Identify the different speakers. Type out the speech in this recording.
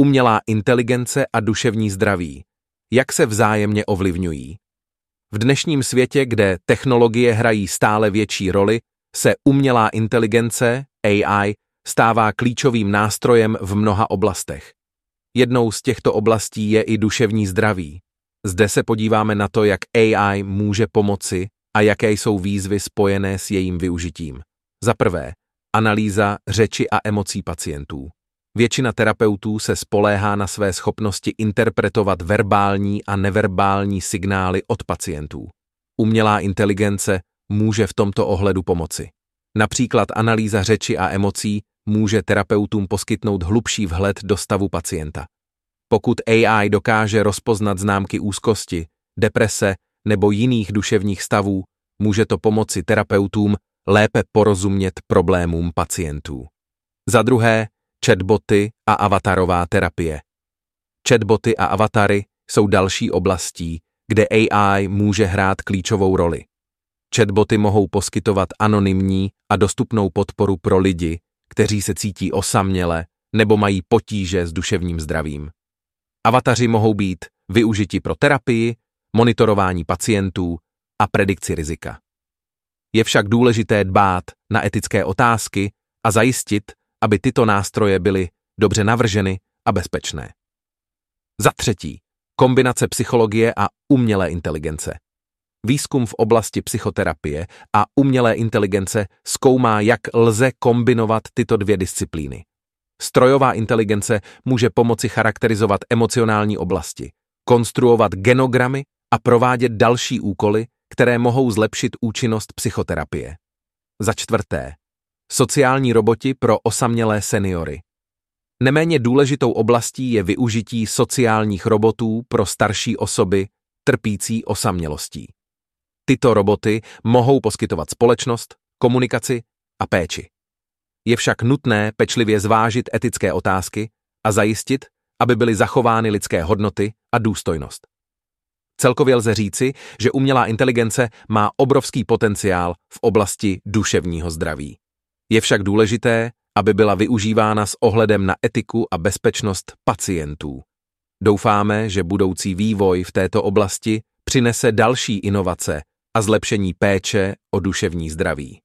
Speaker 1: Umělá inteligence a duševní zdraví. Jak se vzájemně ovlivňují? V dnešním světě, kde technologie hrají stále větší roli, se umělá inteligence, AI, stává klíčovým nástrojem v mnoha oblastech. Jednou z těchto oblastí je i duševní zdraví. Zde se podíváme na to, jak AI může pomoci a jaké jsou výzvy spojené s jejím využitím. Za prvé, analýza řeči a emocí pacientů. Většina terapeutů se spoléhá na své schopnosti interpretovat verbální a neverbální signály od pacientů. Umělá inteligence může v tomto ohledu pomoci. Například analýza řeči a emocí může terapeutům poskytnout hlubší vhled do stavu pacienta. Pokud AI dokáže rozpoznat známky úzkosti, deprese nebo jiných duševních stavů, může to pomoci terapeutům lépe porozumět problémům pacientů. Za druhé, chatboty a avatarová terapie. Chatboty a avatary jsou další oblastí, kde AI může hrát klíčovou roli. Chatboty mohou poskytovat anonymní a dostupnou podporu pro lidi, kteří se cítí osaměle nebo mají potíže s duševním zdravím. Avataři mohou být využiti pro terapii, monitorování pacientů a predikci rizika. Je však důležité dbát na etické otázky a zajistit, aby tyto nástroje byly dobře navrženy a bezpečné. Za třetí, kombinace psychologie a umělé inteligence. Výzkum v oblasti psychoterapie a umělé inteligence zkoumá, jak lze kombinovat tyto dvě disciplíny. Strojová inteligence může pomoci charakterizovat emocionální oblasti, konstruovat genogramy a provádět další úkoly, které mohou zlepšit účinnost psychoterapie. Za čtvrté, sociální roboti pro osamělé seniory. Neméně důležitou oblastí je využití sociálních robotů pro starší osoby trpící osamělostí. Tyto roboty mohou poskytovat společnost, komunikaci a péči. Je však nutné pečlivě zvážit etické otázky a zajistit, aby byly zachovány lidské hodnoty a důstojnost. Celkově lze říci, že umělá inteligence má obrovský potenciál v oblasti duševního zdraví. Je však důležité, aby byla využívána s ohledem na etiku a bezpečnost pacientů. Doufáme, že budoucí vývoj v této oblasti přinese další inovace a zlepšení péče o duševní zdraví.